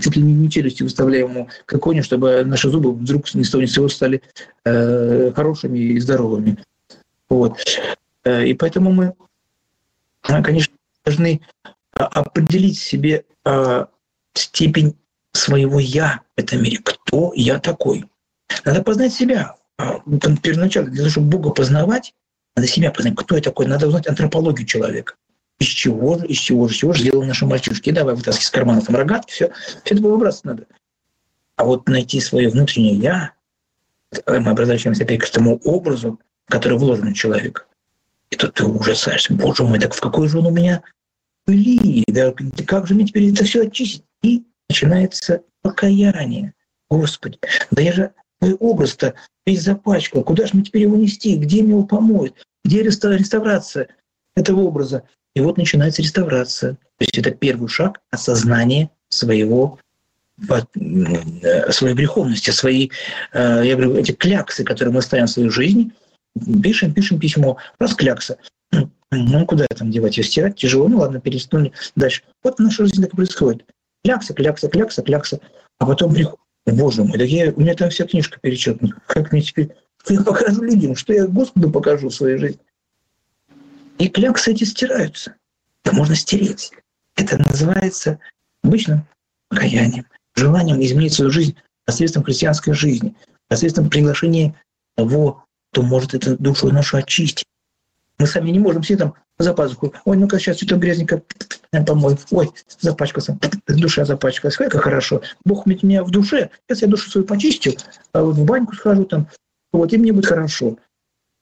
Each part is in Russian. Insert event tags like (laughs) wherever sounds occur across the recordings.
чуть ли не челюсти выставляем ему какой чтобы наши зубы вдруг ни с того ни с сего стали э, хорошими и здоровыми. Вот. Э, и поэтому мы, конечно, должны определить себе э, степень своего «я» в этом мире. Кто я такой? Надо познать себя. А, первоначально, для того, чтобы Бога познавать, надо себя познать, кто я такой. Надо узнать антропологию человека. Из чего же, из чего же, из чего же сделаны наши мальчишки. Давай вытаскивай из кармана там рогатки, все. Все это выбраться надо. А вот найти свое внутреннее «я», мы обращаемся опять к тому образу, который вложен в человека. И тут ты ужасаешься. Боже мой, так в какой же он у меня пыли? Да, как же мне теперь это все очистить? И начинается покаяние. Господи, да я же мой образ-то весь запачкал. Куда же мне теперь его нести? Где мне его помоют? Где реставрация этого образа? И вот начинается реставрация. То есть это первый шаг осознания своего э, своей греховности, своей, э, я говорю, эти кляксы, которые мы ставим в свою жизнь, пишем, пишем письмо, раз клякса. Ну, куда там девать ее? Стирать тяжело. Ну, ладно, перестали. Дальше. Вот в нашей жизни так и происходит. Клякса, клякса, клякса, клякса. А потом приходит, боже мой, да я, у меня там вся книжка перечетна. Как мне теперь... Я покажу людям, что я Господу покажу в своей жизни. И кляксы эти стираются. Это можно стереть. Это называется обычным покаянием, желанием изменить свою жизнь посредством христианской жизни, посредством приглашения того, кто может эту душу нашу очистить. Мы сами не можем все там за пазуху. Ой, ну-ка сейчас что-то грязненько помой. Ой, запачкался. Душа запачкалась. Как хорошо. Бог ведь меня в душе. Сейчас я душу свою почистю, а вот в баньку схожу там. Вот, и мне будет хорошо.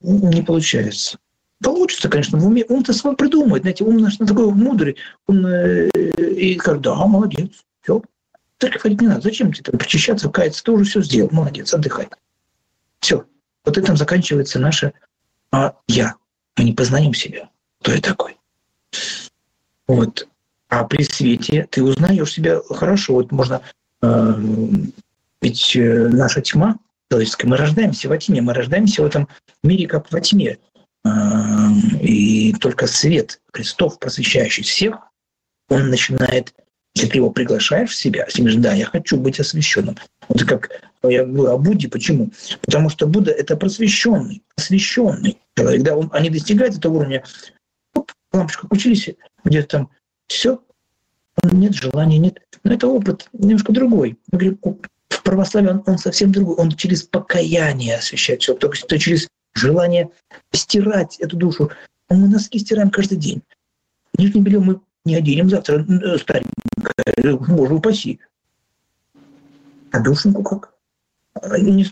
Не получается. Получится, конечно, в уме. Он-то сам придумает. Знаете, ум наш такой мудрый. Он э, и говорит, да, молодец. Все. Церковь ходить не надо. Зачем тебе там почищаться, каяться? Ты уже все сделал. Молодец, отдыхай. Все. Вот этим заканчивается наше а, «я». Мы не познаем себя, кто я такой. Вот. А при свете ты узнаешь себя хорошо. Вот можно... Э, ведь э, наша тьма человеческая, мы рождаемся во тьме, мы рождаемся в этом мире как во тьме. Э, и только свет Христов, просвещающий всех, он начинает, если ты его приглашаешь в себя, если говоришь, да, я хочу быть освященным. Вот как я говорю о Будде, почему? Потому что Будда — это просвещенный, освященный человек. Да, он, они достигают этого уровня, оп, лампочка включились, где-то там все, нет желания, нет. Но это опыт немножко другой. Мы говорим, в православии он, он совсем другой. Он через покаяние освещает все. То есть через желание стирать эту душу. Мы носки стираем каждый день. Нижнее белье мы не оденем завтра э, старенькое, боже упаси. А душеньку как? Не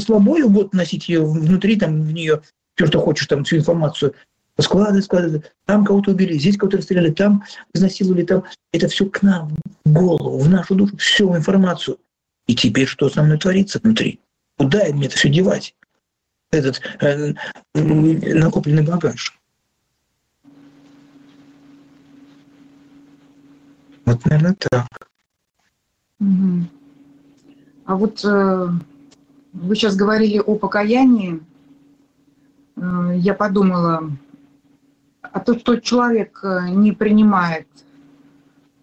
слабою вот носить ее внутри, там в нее все, что хочешь, там всю информацию складывать, складывать. Там кого-то убили, здесь кого-то расстреляли, там изнасиловали, там. Это все к нам, в голову, в нашу душу, всю информацию. И теперь что со мной творится внутри? Куда мне это все девать? Этот э, накопленный багаж. Вот, наверное, так. А вот э, вы сейчас говорили о покаянии. Э, я подумала, а то, что человек э, не принимает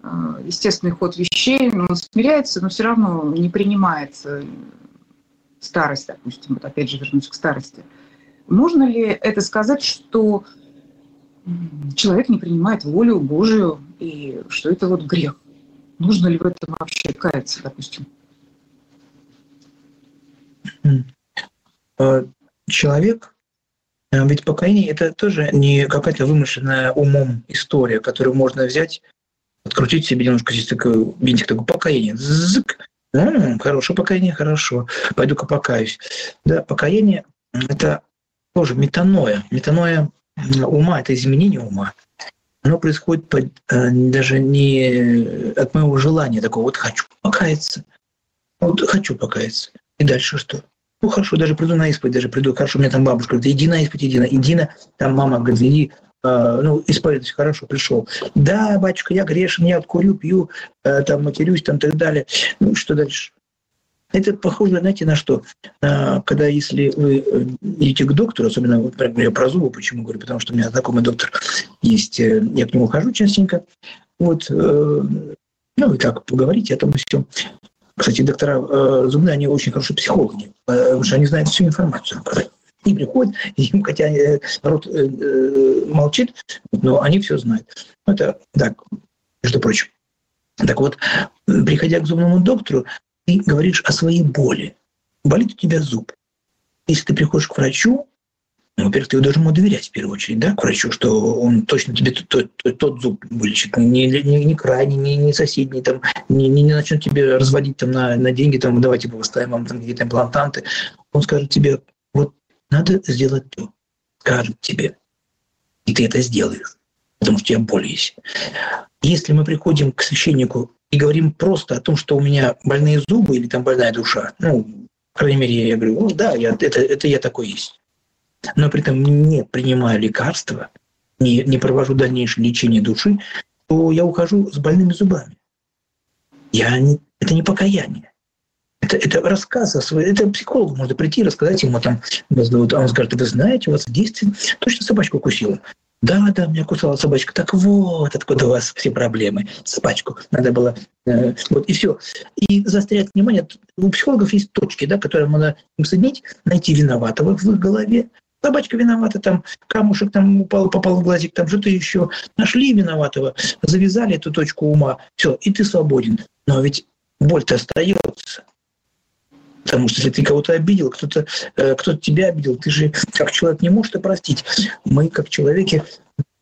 э, естественный ход вещей, но он смиряется, но все равно не принимается старость, допустим, вот опять же вернусь к старости. Можно ли это сказать, что человек не принимает волю Божию, и что это вот грех? Нужно ли в этом вообще каяться, допустим? Э, человек, э, ведь покаяние это тоже не какая-то вымышленная умом история, которую можно взять, открутить себе немножко здесь такой бинтик такой покаяние. Зык. Ну, хорошее покаяние, хорошо. Пойду-ка покаюсь. Да, покаяние — это тоже метаноя. Метаноя ума — это изменение ума. Оно происходит под, э, даже не от моего желания такого, вот хочу покаяться. Вот хочу покаяться. И дальше что? Ну хорошо, даже приду на исповедь, даже приду, хорошо, у меня там бабушка говорит, иди на исповедь, иди на, иди на, там мама говорит, иди, ну, исповедуйся, хорошо, пришел. Да, батюшка, я грешен, я курю, пью, э, там матерюсь, там так далее. Ну, что дальше? Это похоже, знаете, на что? А, когда если вы э, идете к доктору, особенно вот, я про зубы почему говорю, потому что у меня знакомый доктор есть, э, я к нему хожу частенько, вот, Ну и так поговорить о том и всем. Кстати, доктора зубные, они очень хорошие психологи, потому что они знают всю информацию. И приходят, (laughs) им, хотя э, народ э, э, молчит, но они все знают. Это так, между прочим. Так вот, приходя к зубному доктору, ты говоришь о своей боли. Болит у тебя зуб. Если ты приходишь к врачу, ну, во-первых, ты должен ему доверять в первую очередь, да, к врачу, что он точно тебе тот, тот, тот зуб вылечит, не, не, не крайний, не, не соседний, там, не, не, не начнет тебе разводить там, на, на деньги, там, давайте поставим вам там, какие-то имплантанты. Он скажет тебе, надо сделать то, скажет тебе, и ты это сделаешь, потому что у тебя боль есть. Если мы приходим к священнику и говорим просто о том, что у меня больные зубы или там больная душа, ну, по крайней мере, я говорю, ну да, я, это, это я такой есть но при этом не принимаю лекарства, не, не провожу дальнейшее лечение души, то я ухожу с больными зубами. Я не, это не покаяние. Это, это рассказ о своей... Это психологу можно прийти и рассказать ему там... Он скажет, вы знаете, у вас в действии точно собачку укусила. Да, да, меня кусала собачка. Так вот, откуда у вас все проблемы. Собачку надо было... Э, вот, и все. И заострять внимание. У психологов есть точки, да, которые можно им соединить, найти виноватого в их голове, Собачка виновата, там камушек там упал, попал в глазик, там что-то еще. Нашли виноватого, завязали эту точку ума, все, и ты свободен. Но ведь боль-то остается. Потому что если ты кого-то обидел, кто-то э, кто тебя обидел, ты же как человек не можешь это простить. Мы как человеки,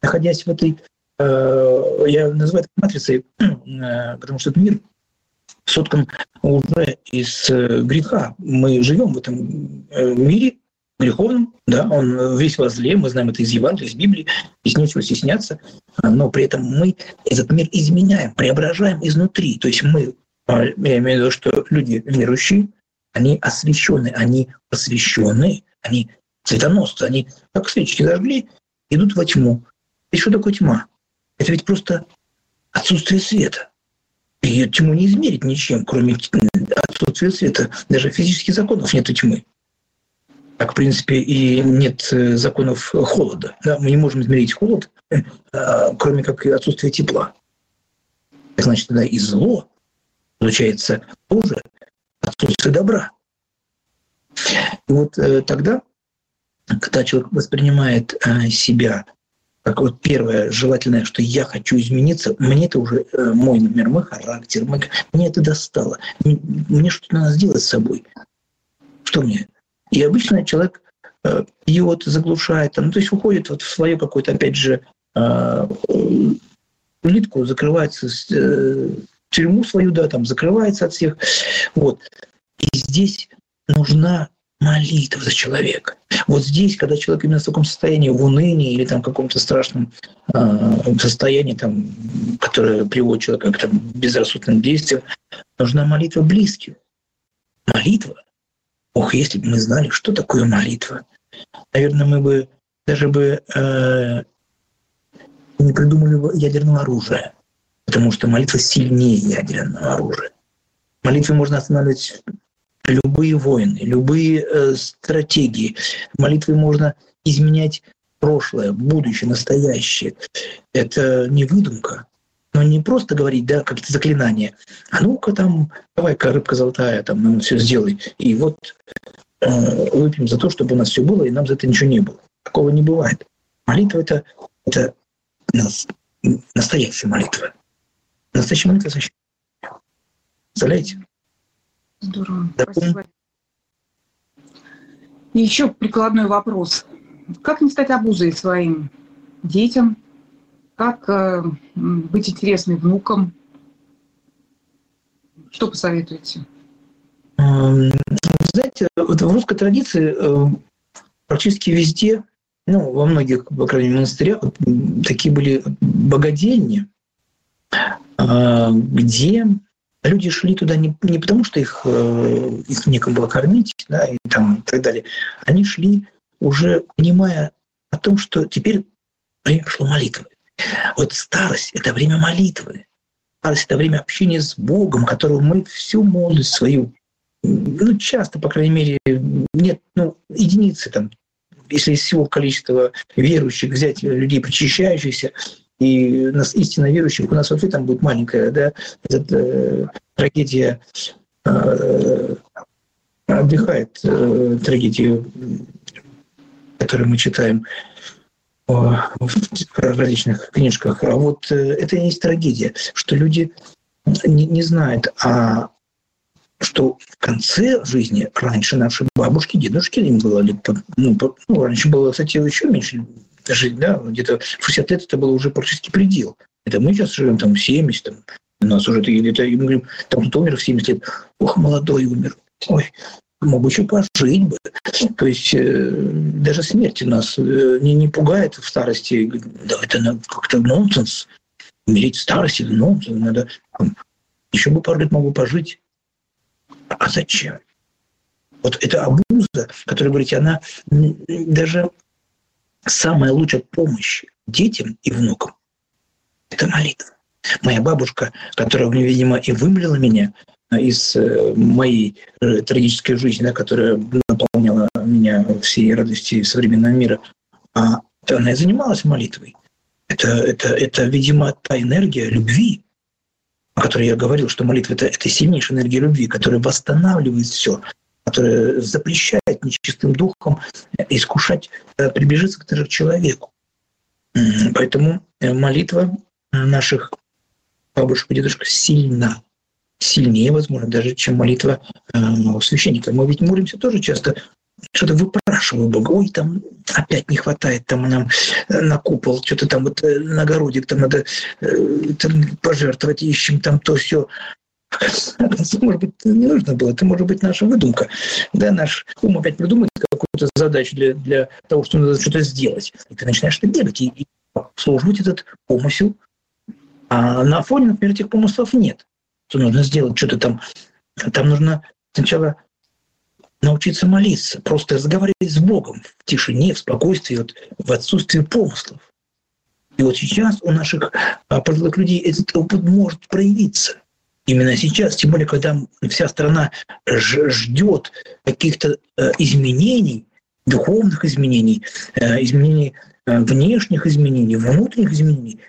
находясь в этой, э, я называю это матрицей, э, потому что этот мир соткан уже из греха. Мы живем в этом мире, греховным, да, он весь во зле, мы знаем это из Евангелия, из Библии, здесь нечего стесняться, но при этом мы этот мир изменяем, преображаем изнутри. То есть мы, а, я имею в виду, что люди верующие, они освящены, они посвящены, они цветоносцы, они как свечки зажгли, идут во тьму. И что такое тьма? Это ведь просто отсутствие света. И тьму не измерить ничем, кроме отсутствия света. Даже физических законов нет тьмы так, в принципе, и нет э, законов холода. Да? Мы не можем измерить холод, э, кроме как отсутствия тепла. Значит, тогда и зло получается тоже отсутствие добра. И вот э, тогда, когда человек воспринимает себя как вот первое желательное, что я хочу измениться, мне это уже мой, например, мой характер, мой, мне это достало. Мне, что-то надо сделать с собой. Что мне? И обычно человек э, пьет, заглушает, ну, то есть уходит вот в свою какую-то, опять же, э, улитку, закрывается, э, тюрьму свою, да, там закрывается от всех. Вот. И здесь нужна молитва за человека. Вот здесь, когда человек именно в таком состоянии, в унынии или там каком-то страшном э, состоянии, там, которое приводит человека к там, безрассудным действиям, нужна молитва близким. Молитва Ох, если бы мы знали, что такое молитва, наверное, мы бы даже бы э, не придумали бы ядерного оружия, потому что молитва сильнее ядерного оружия. Молитвой можно останавливать любые войны, любые э, стратегии. Молитвой можно изменять прошлое, будущее, настоящее. Это не выдумка. Но не просто говорить, да, какие-то заклинания, а ну-ка там, давай-ка рыбка золотая, там, ну, все сделай. И вот э, выпьем за то, чтобы у нас все было, и нам за это ничего не было. Такого не бывает. Молитва это, это настоящая молитва. Настоящая молитва защищает. Представляете? Здорово. Да, Спасибо. И еще прикладной вопрос. Как не стать обузой своим детям, как э, быть интересной внукам? Что посоветуете? Знаете, вот в русской традиции э, практически везде, ну, во многих, по крайней мере, монастырях, такие были богадельни, где люди шли туда не, не потому, что их, их некому было кормить, да, и, там, и так далее. Они шли уже понимая о том, что теперь время шло молитвы. Вот старость — это время молитвы. Старость — это время общения с Богом, которого мы всю молодость свою, ну, часто, по крайней мере, нет, ну, единицы там, если из всего количества верующих взять людей, причащающихся, И нас истинно верующих, у нас вообще там будет маленькая да, этот, э, трагедия э, отдыхает, э, трагедию, которую мы читаем в различных книжках. А вот э, это и есть трагедия, что люди не, не знают, а что в конце жизни раньше наши бабушки, дедушки, им было лет, ну, ну, раньше было, кстати, еще меньше жить, да, где-то 60 лет это было уже практически предел. Это мы сейчас живем там 70, там, у нас уже где-то, мы говорим, там кто-то умер в 70 лет, ох, молодой умер, ой, мог бы еще пожить бы. То есть э, даже смерть у нас э, не, не пугает в старости. Да, это как-то нонсенс. Умереть в старости – это нонсенс. Надо еще бы пару лет могу пожить. А зачем? Вот эта обуза, которая, говорите, она даже самая лучшая помощь детям и внукам – это молитва. Моя бабушка, которая, видимо, и вымлила меня из э, моей э, трагической жизни, да, которая наполняла меня всей радости современного мира, а она и занималась молитвой. Это, это, это, видимо, та энергия любви, о которой я говорил, что молитва это, это сильнейшая энергия любви, которая восстанавливает все, которая запрещает нечистым духом искушать, э, приближиться к человеку. Поэтому молитва наших бабушек и дедушек сильна сильнее, возможно, даже, чем молитва э, священника. Мы ведь молимся тоже часто что-то выпрашиваю Бога, ой, там опять не хватает там нам э, на купол, что-то там вот э, на огородик там надо э, там, пожертвовать, ищем там то все. (laughs) Может быть, не нужно было, это может быть наша выдумка. Да, наш ум опять придумает какую-то задачу для, для того, что надо что-то сделать. И ты начинаешь это бегать и, и обслуживать этот помысел. А на фоне, например, этих помыслов нет что нужно сделать что-то там. Там нужно сначала научиться молиться, просто разговаривать с Богом в тишине, в спокойствии, вот, в отсутствии помыслов. И вот сейчас у наших а, пожилых людей этот опыт может проявиться. Именно сейчас, тем более, когда вся страна ждет каких-то э, изменений, духовных изменений, э, изменений э, внешних изменений, внутренних изменений,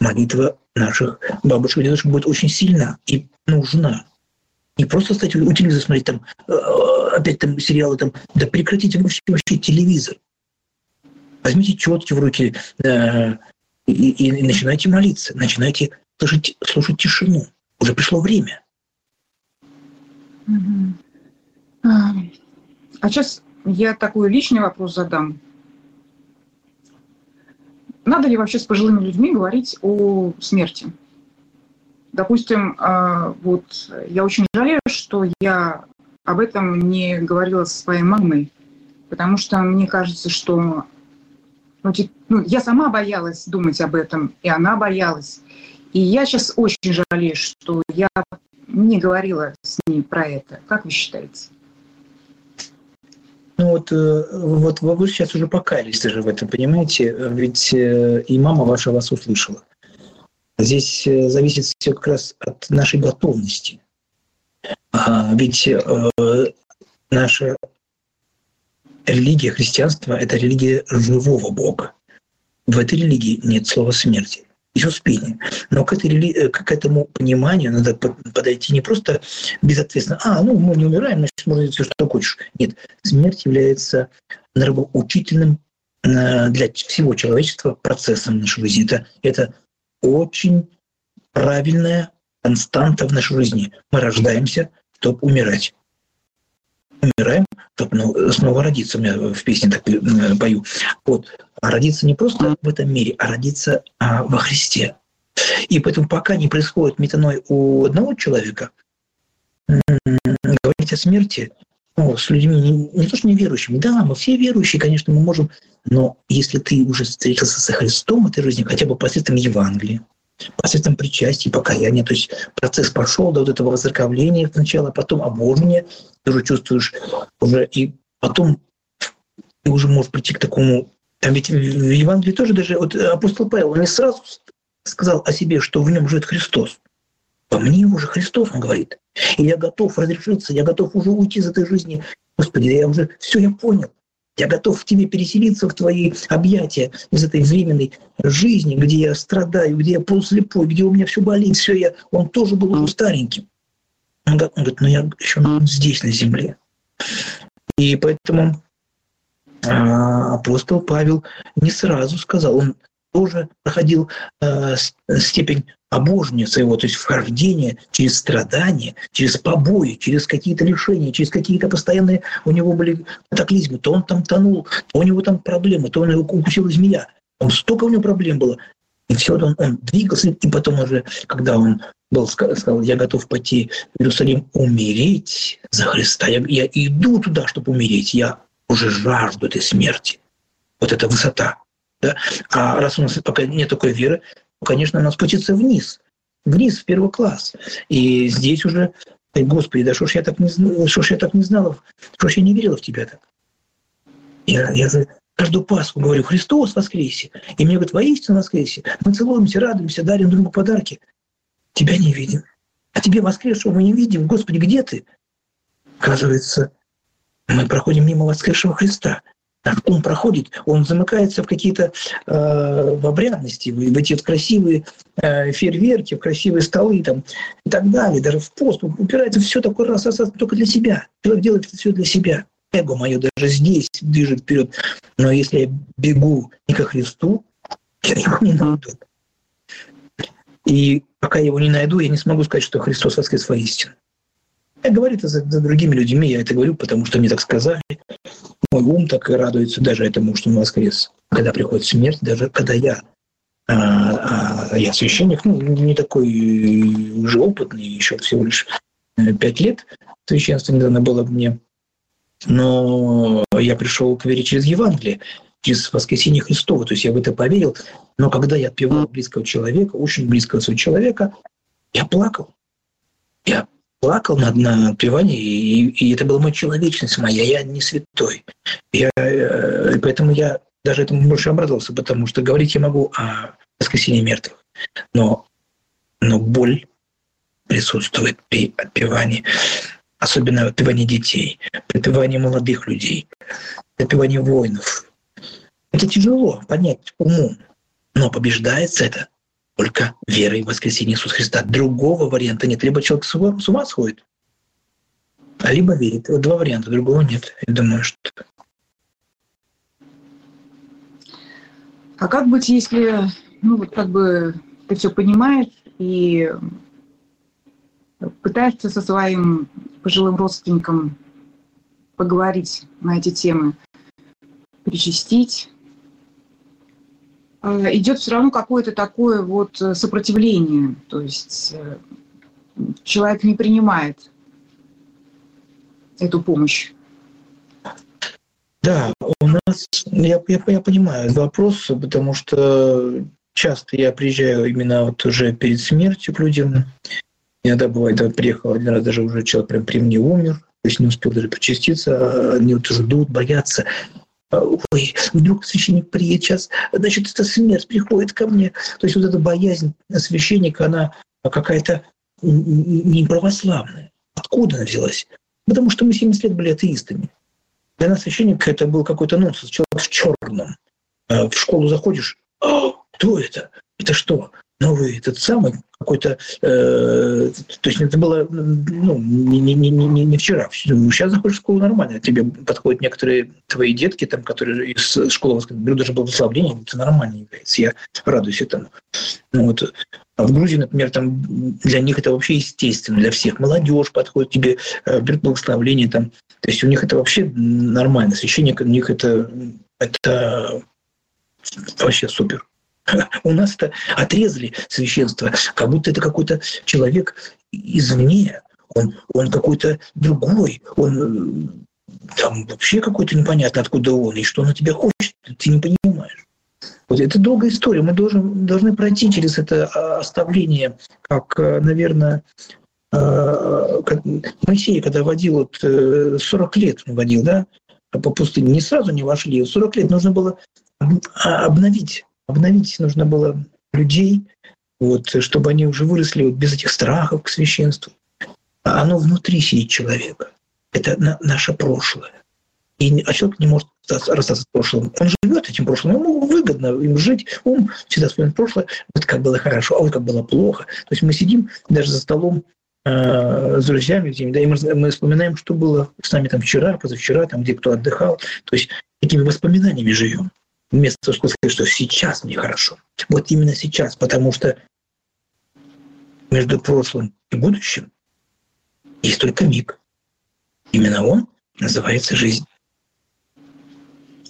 молитва наших бабушек и дедушек будет очень сильна и нужна. Не просто стать у телевизора смотреть там, опять там сериалы там, да прекратите вообще, вообще телевизор. Возьмите четки в руки э, и, и начинайте молиться, начинайте слушать, слушать тишину. Уже пришло время. А сейчас я такой личный вопрос задам. Надо ли вообще с пожилыми людьми говорить о смерти? Допустим, а, вот я очень жалею, что я об этом не говорила со своей мамой, потому что мне кажется, что ну, ну, я сама боялась думать об этом, и она боялась. И я сейчас очень жалею, что я не говорила с ней про это. Как вы считаете? Ну вот, э, вот вы сейчас уже покаялись даже в этом, понимаете? Ведь э, и мама ваша вас услышала. Здесь э, зависит все как раз от нашей готовности. А, ведь наша религия, христианство – это религия живого Бога. В этой религии нет слова смерти и успение. Но к, этой, к этому пониманию надо подойти не просто безответственно, а, ну, мы не умираем, значит, можно делать все, что хочешь. Нет, смерть является нравоучительным э, для всего человечества процессом нашей жизни. Это, это очень правильная константа в нашей жизни. Мы рождаемся, чтобы умирать. Умираем, чтобы ну, снова родиться. У меня в песне так э, пою. Вот. А родиться не просто в этом мире, а родиться а, во Христе. И поэтому пока не происходит метаной у одного человека, говорить о смерти ну, с людьми, не, не то что неверующими, да, мы все верующие, конечно, мы можем, но если ты уже встретился со Христом в этой жизни, хотя бы посредством Евангелия, посредством причастия, покаяния, то есть процесс пошел до вот этого воцерковления сначала, потом обожения, ты уже чувствуешь уже, и потом ты уже можешь прийти к такому ведь в Евангелии тоже даже вот апостол Павел, он не сразу сказал о себе, что в нем живет Христос. По мне уже Христос, он говорит. И я готов разрешиться, я готов уже уйти из этой жизни. Господи, я уже все я понял. Я готов в тебе переселиться в твои объятия из этой временной жизни, где я страдаю, где я полуслепой, где у меня все болит, все я. Он тоже был уже стареньким. Он говорит, ну я еще здесь, на земле. И поэтому апостол Павел не сразу сказал, он тоже проходил э, степень обожения своего, то есть вхождение через страдания, через побои, через какие-то лишения, через какие-то постоянные у него были катаклизмы. То он там тонул, то у него там проблемы, то он его укусила змея. Там столько у него проблем было. И все, он, он двигался, и потом уже, когда он был, сказал, я готов пойти в Иерусалим умереть за Христа, я, я иду туда, чтобы умереть, я уже жажду этой смерти. Вот эта высота. Да? А раз у нас пока нет такой веры, то, конечно, она спустится вниз, вниз в первый класс. И здесь уже, Господи, да что ж я так не что ж я так не знала, что ж я не верила в Тебя так. Я, я же каждую Пасху говорю, Христос воскресе. И мне говорят, воистину воскресе. Мы целуемся, радуемся, дарим другу подарки. Тебя не видим. А тебе воскресшего мы не видим. Господи, где ты? Оказывается, мы проходим мимо воскресшего Христа. Так он проходит, он замыкается в какие-то э, в обрядности, в, в эти красивые э, фейерверки, в красивые столы там, и так далее, даже в пост. Упирается все такое раз, раз, раз только для себя. Человек делает это все для себя. Эго мое даже здесь движет вперед. Но если я бегу не ко Христу, я его не найду. И пока я его не найду, я не смогу сказать, что Христос воскрес воистину. Я говорю это за, за другими людьми, я это говорю, потому что мне так сказали. Мой ум так и радуется даже этому, что он воскрес. Когда приходит смерть, даже когда я а, а, я священник, ну, не такой уже опытный, еще всего лишь э, пять лет священства недавно было мне. Но я пришел к вере через Евангелие, через воскресение Христова. То есть я в это поверил. Но когда я отпевал близкого человека, очень близкого своего человека, я плакал. Я плакал на, на отпевании, и, и это была моя человечность моя, я не святой. Я, э, поэтому я даже этому больше обрадовался, потому что говорить я могу о воскресении мертвых. Но, но боль присутствует при отпевании, особенно отпевании детей, при отпевании молодых людей, при отпевании воинов. Это тяжело понять умом, но побеждается это только верой в воскресение Иисуса Христа. Другого варианта нет. Либо человек с ума сходит, а либо верит. Вот два варианта, другого нет. Я думаю, что... А как быть, если, ну вот как бы ты все понимаешь и пытаешься со своим пожилым родственником поговорить на эти темы, причастить, идет все равно какое-то такое вот э, сопротивление. То есть э, человек не принимает эту помощь. Да, у нас, я, я, я понимаю вопрос, потому что часто я приезжаю именно вот уже перед смертью к людям. Иногда бывает, вот приехал один раз, даже уже человек прям при мне умер, то есть не успел даже причаститься, они вот ждут, боятся ой, вдруг священник приедет сейчас, значит, эта смерть приходит ко мне. То есть вот эта боязнь священника, она какая-то не православная. Откуда она взялась? Потому что мы 70 лет были атеистами. Для нас священник это был какой-то нонсенс, человек в черном. А в школу заходишь, а, кто это? Это что? Новый этот самый какой-то, э, то есть это было ну, не, не, не, не, не вчера. Сейчас заходишь в школу нормально, тебе подходят некоторые твои детки, там, которые из школы берут даже благословление, это нормально является. Я радуюсь этому. Ну, вот. А в Грузии, например, там для них это вообще естественно, для всех. Молодежь подходит тебе, э, берет благословление. Там. То есть у них это вообще нормально. Священник у них это, это вообще супер. У нас это отрезали священство, как будто это какой-то человек извне, он, он какой-то другой, он там вообще какой-то непонятно, откуда он, и что он от тебя хочет, ты не понимаешь. Вот это долгая история. Мы должен, должны пройти через это а, оставление, как, э, наверное, э, Моисей, когда водил, вот 40 э, лет он водил, да, по пустыне, не сразу не вошли, 40 лет нужно было обновить обновить нужно было людей, вот, чтобы они уже выросли вот без этих страхов к священству. А оно внутри сидит человека. Это на, наше прошлое. И, а человек не может расстаться с прошлым. Он живет этим прошлым, ему выгодно им жить, ум всегда вспоминает прошлое, вот как было хорошо, а вот как было плохо. То есть мы сидим даже за столом э, с друзьями, да, и мы вспоминаем, что было с нами там вчера, позавчера, там, где кто отдыхал. То есть такими воспоминаниями живем. Вместо того, чтобы сказать, что сейчас мне хорошо. Вот именно сейчас, потому что между прошлым и будущим есть только миг. Именно он называется жизнь.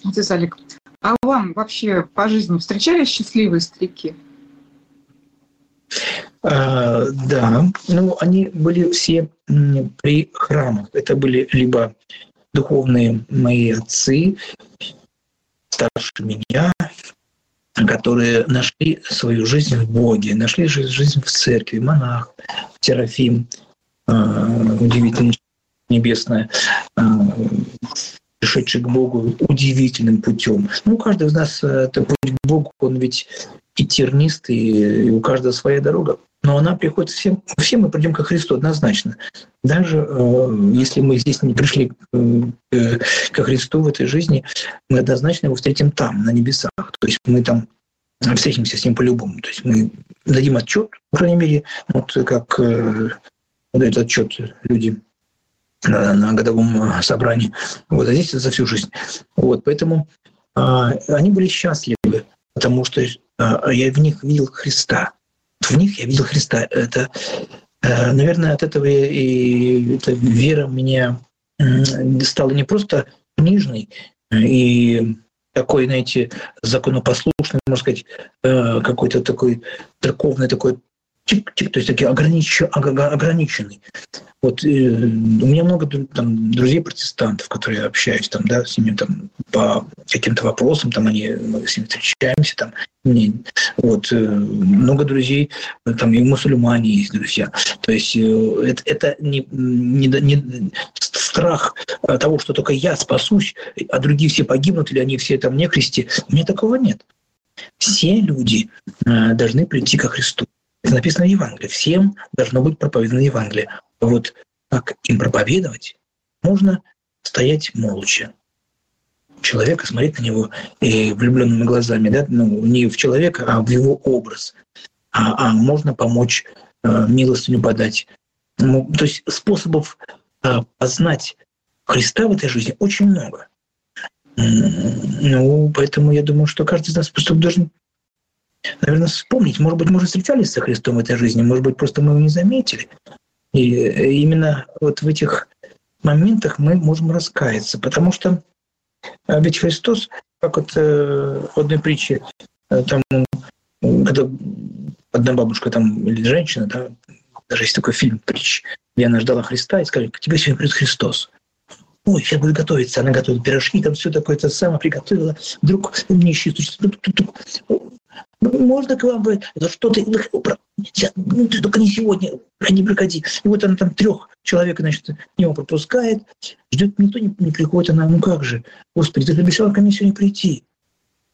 Отец Олег, а вам вообще по жизни встречались счастливые старики? А, да, ну они были все при храмах. Это были либо духовные мои отцы, старше меня, которые нашли свою жизнь в Боге, нашли жизнь в церкви, монах, Серафим, а, удивительный небесная, пришедший к Богу удивительным путем. Ну, у каждого из нас э, это путь к Богу, он ведь и тернист, и у каждого своя дорога. Но она приходит всем, все мы придем ко Христу однозначно. Даже э, если мы здесь не пришли э, ко Христу в этой жизни, мы однозначно его встретим там, на небесах. То есть мы там встретимся с ним по-любому. То есть мы дадим отчет, по крайней мере, вот как э, дают отчет люди на, на годовом э, собрании. Вот, а здесь за всю жизнь. Вот, поэтому а, они были счастливы, потому что а, я в них видел Христа. В них я видел Христа. Это, а, наверное, от этого и эта вера меня стала не просто книжной и такой, знаете, законопослушный, можно сказать, какой-то такой церковный такой тип, то есть такие огранич, ограниченный. Вот э, у меня много там, друзей протестантов, которые я общаюсь там, да, с ними там по каким-то вопросам, там они, мы с ними встречаемся, там, мне, вот, э, много друзей, там и мусульмане есть друзья. То есть э, это, это не, не, не страх того, что только я спасусь, а другие все погибнут, или они все там не христи. У меня такого нет. Все люди э, должны прийти ко Христу. Это написано в Евангелии. Всем должно быть проповедано Евангелие. Вот как им проповедовать, можно стоять молча. Человека, смотреть на него и влюбленными глазами, да, ну, не в человека, а в его образ. А, а можно помочь э, милостыню подать. Ну, то есть способов э, познать Христа в этой жизни очень много. Ну, поэтому я думаю, что каждый из нас просто должен наверное, вспомнить. Может быть, мы уже встречались со Христом в этой жизни, может быть, просто мы его не заметили. И именно вот в этих моментах мы можем раскаяться, потому что а, ведь Христос, как вот э, в одной притче, э, там, когда одна бабушка там или женщина, да, даже есть такой фильм притч, где она ждала Христа и сказали, к тебе сегодня придет Христос. Ой, сейчас будет готовиться. Она готовит пирожки, там все такое, это самое приготовила. Вдруг нищий стучится. Можно к вам бы, это что ты, ну, ты только не сегодня, не приходи. И вот она там трех человек, значит, него пропускает, ждет, никто не, не приходит, она, ну как же, Господи, ты обещала ко мне прийти.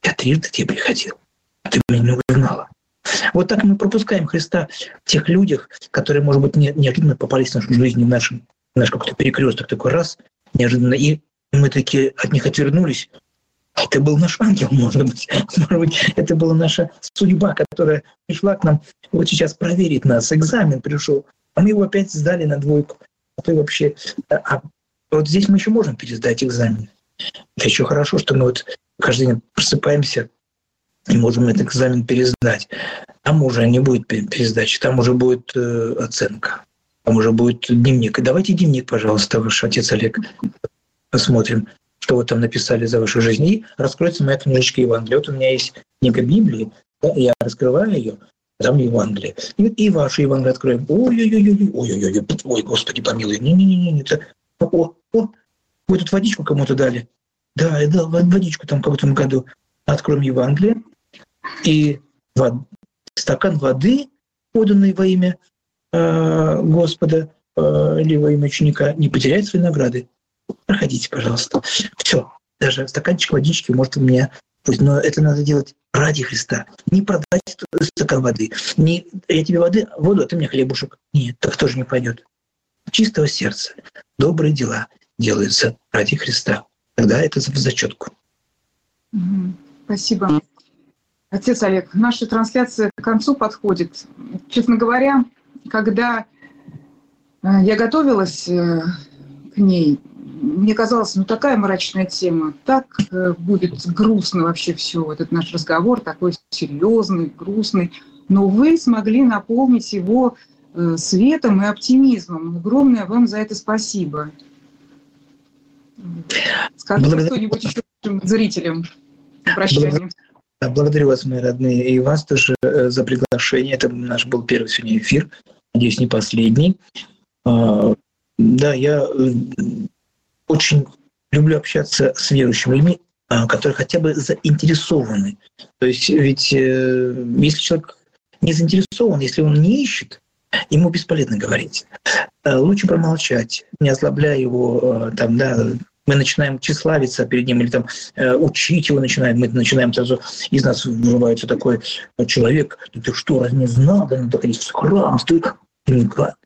Я трижды к тебе приходил, а ты меня не узнала. Вот так мы пропускаем Христа в тех людях, которые, может быть, не, неожиданно попались в нашу жизнь, в нашем, наш какой-то перекресток такой раз, неожиданно, и мы такие от них отвернулись, это был наш ангел, может быть. (laughs) Может быть, это была наша судьба, которая пришла к нам вот сейчас проверить нас. Экзамен пришел, а мы его опять сдали на двойку. А то вообще... А вот здесь мы еще можем пересдать экзамен. Это еще хорошо, что мы вот каждый день просыпаемся и можем этот экзамен пересдать. Там уже не будет пересдачи, там уже будет э, оценка. Там уже будет дневник. Давайте дневник, пожалуйста, ваш отец Олег. Посмотрим что вы там написали за вашу жизнь, раскроется моя книжечка Евангелия. Вот у меня есть книга Библии, да, я раскрываю ее, там Евангелие. И, и вашу Евангелие откроем. Ой-ой-ой, ой-ой-ой, ой, Господи, помилуй. Не-не-не, это... О, о, вы тут водичку кому-то дали. Да, я дал водичку там каком-то году. Откроем Евангелие, и вод... стакан воды, поданный во имя э, Господа э, или во имя ученика, не потеряет свои награды. Проходите, пожалуйста. Все. Даже стаканчик водички может у меня быть. Но это надо делать ради Христа. Не продать стакан воды. Не я тебе воды, воду, а ты мне хлебушек. Нет, так тоже не пойдет. Чистого сердца. Добрые дела делаются ради Христа. тогда это в зачетку. Спасибо. Отец Олег, наша трансляция к концу подходит. Честно говоря, когда э, я готовилась э, к ней, мне казалось, ну такая мрачная тема, так э, будет грустно вообще все, этот наш разговор такой серьезный, грустный. Но вы смогли наполнить его светом и оптимизмом. Огромное вам за это спасибо. Скажите Благодарю. что-нибудь еще зрителям. Благодарю. Благодарю вас, мои родные, и вас тоже э, за приглашение. Это наш был первый сегодня эфир, надеюсь, не последний. А, да, я э, очень люблю общаться с верующими людьми, а, которые хотя бы заинтересованы. То есть ведь э, если человек не заинтересован, если он не ищет, ему бесполезно говорить. Лучше промолчать, не ослабляя его там, да, мы начинаем тщеславиться перед ним или там э, учить его начинаем, мы начинаем сразу, из нас вырывается такой человек, «Ну ты что, раз не знал, да надо ходить в храм, ты,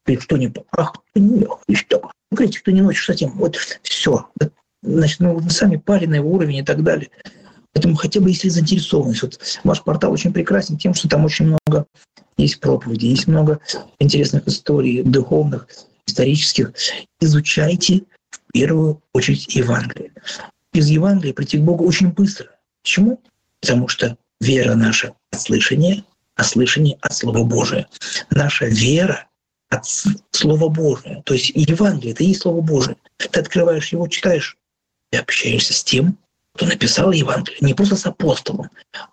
ты что не, ах, ты не, что, говорите, кто не ночью совсем, вот все, значит, ну, сами пали на его уровень и так далее. Поэтому хотя бы если заинтересованность. Вот ваш портал очень прекрасен тем, что там очень много есть проповедей, есть много интересных историй, духовных, исторических. Изучайте, первую очередь Евангелие. Из Евангелия прийти к Богу очень быстро. Почему? Потому что вера наша от слышания, а слышание от Слова Божия. Наша вера от Слова Божия. То есть Евангелие — это и Слово Божие. Ты открываешь его, читаешь, и общаешься с тем, кто написал Евангелие. Не просто с апостолом,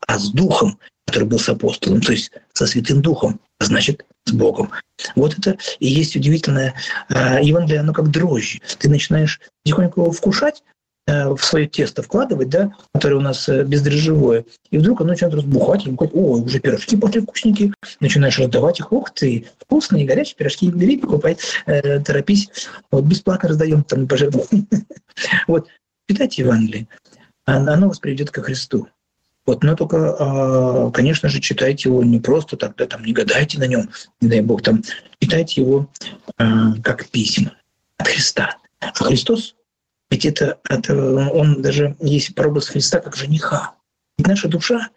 а с Духом, который был с апостолом, то есть со Святым Духом, а значит, с Богом. Вот это и есть удивительное э, Евангелие, оно как дрожжи. Ты начинаешь потихоньку его вкушать, в свое тесто вкладывать, да, которое у нас э, бездрожжевое, и вдруг оно начинает разбухать, и говорит, о, уже пирожки пошли вкусненькие, начинаешь раздавать их, ух ты, вкусные, горячие пирожки, бери, покупай, э, торопись, вот бесплатно раздаем там пожертвования. (laughs) Вот, читайте Евангелие, оно вас приведет ко Христу. Вот, но только, а, конечно же, читайте его не просто так, да, там не гадайте на нем, не дай бог, там читайте его а, как письма от Христа. А Христос, ведь это, это он даже есть прообраз Христа как жениха. Ведь наша душа,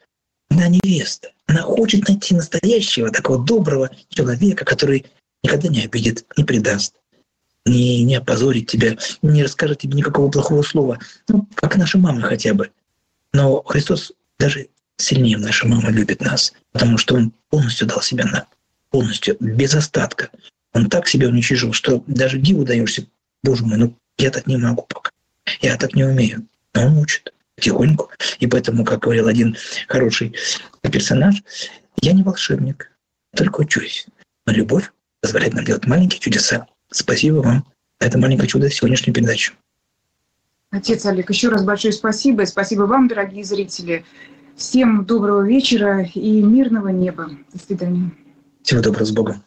она невеста. Она хочет найти настоящего, такого доброго человека, который никогда не обидит, не предаст, не, не опозорит тебя, не расскажет тебе никакого плохого слова. Ну, как наша мама хотя бы. Но Христос даже сильнее наша мама любит нас, потому что он полностью дал себя нам, полностью, без остатка. Он так себя уничижил, что даже диву даешься, боже мой, ну я так не могу пока, я так не умею. Но он учит потихоньку. И поэтому, как говорил один хороший персонаж, я не волшебник, только учусь. Но любовь позволяет нам делать маленькие чудеса. Спасибо вам за это маленькое чудо сегодняшней передачи. Отец Олег, еще раз большое спасибо. И спасибо вам, дорогие зрители. Всем доброго вечера и мирного неба. До свидания. Всего доброго, с Богом.